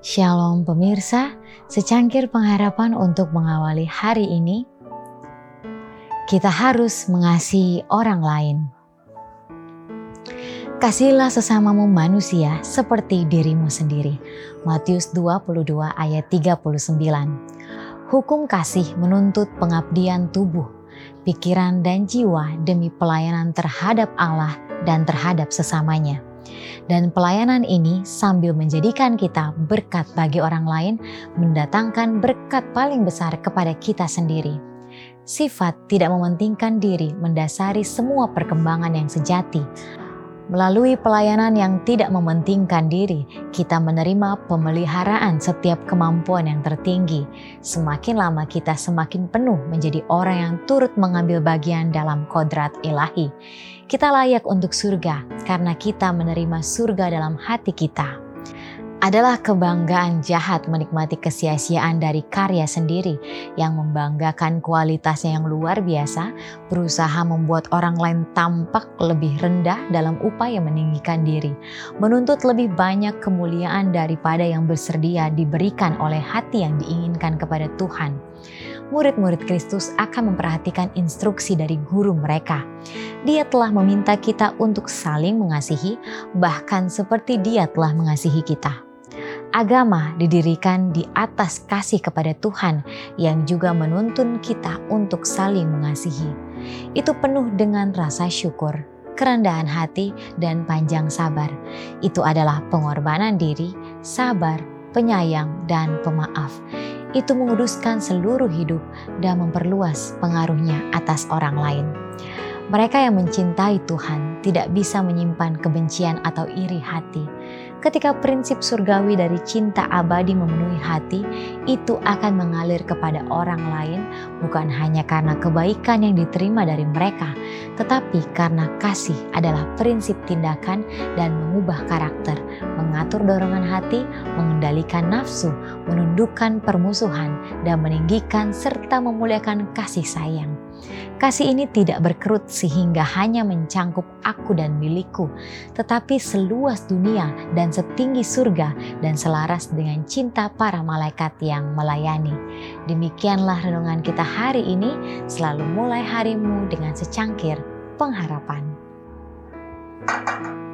Shalom pemirsa, secangkir pengharapan untuk mengawali hari ini. Kita harus mengasihi orang lain. Kasihilah sesamamu manusia seperti dirimu sendiri. Matius 22 ayat 39. Hukum kasih menuntut pengabdian tubuh, pikiran dan jiwa demi pelayanan terhadap Allah dan terhadap sesamanya. Dan pelayanan ini sambil menjadikan kita berkat bagi orang lain, mendatangkan berkat paling besar kepada kita sendiri. Sifat tidak mementingkan diri mendasari semua perkembangan yang sejati. Melalui pelayanan yang tidak mementingkan diri, kita menerima pemeliharaan setiap kemampuan yang tertinggi. Semakin lama kita semakin penuh menjadi orang yang turut mengambil bagian dalam kodrat ilahi. Kita layak untuk surga karena kita menerima surga dalam hati kita adalah kebanggaan jahat menikmati kesia-siaan dari karya sendiri yang membanggakan kualitasnya yang luar biasa, berusaha membuat orang lain tampak lebih rendah dalam upaya meninggikan diri, menuntut lebih banyak kemuliaan daripada yang bersedia diberikan oleh hati yang diinginkan kepada Tuhan murid-murid Kristus akan memperhatikan instruksi dari guru mereka. Dia telah meminta kita untuk saling mengasihi, bahkan seperti Dia telah mengasihi kita. Agama didirikan di atas kasih kepada Tuhan yang juga menuntun kita untuk saling mengasihi. Itu penuh dengan rasa syukur, kerendahan hati, dan panjang sabar. Itu adalah pengorbanan diri, sabar, penyayang, dan pemaaf. Itu menguduskan seluruh hidup dan memperluas pengaruhnya atas orang lain. Mereka yang mencintai Tuhan tidak bisa menyimpan kebencian atau iri hati Ketika prinsip surgawi dari cinta abadi memenuhi hati, itu akan mengalir kepada orang lain bukan hanya karena kebaikan yang diterima dari mereka, tetapi karena kasih adalah prinsip tindakan dan mengubah karakter, mengatur dorongan hati, mengendalikan nafsu, menundukkan permusuhan, dan meninggikan serta memuliakan kasih sayang. Kasih ini tidak berkerut sehingga hanya mencangkup aku dan milikku, tetapi seluas dunia dan setinggi surga dan selaras dengan cinta para malaikat yang melayani. Demikianlah renungan kita hari ini, selalu mulai harimu dengan secangkir pengharapan. thank you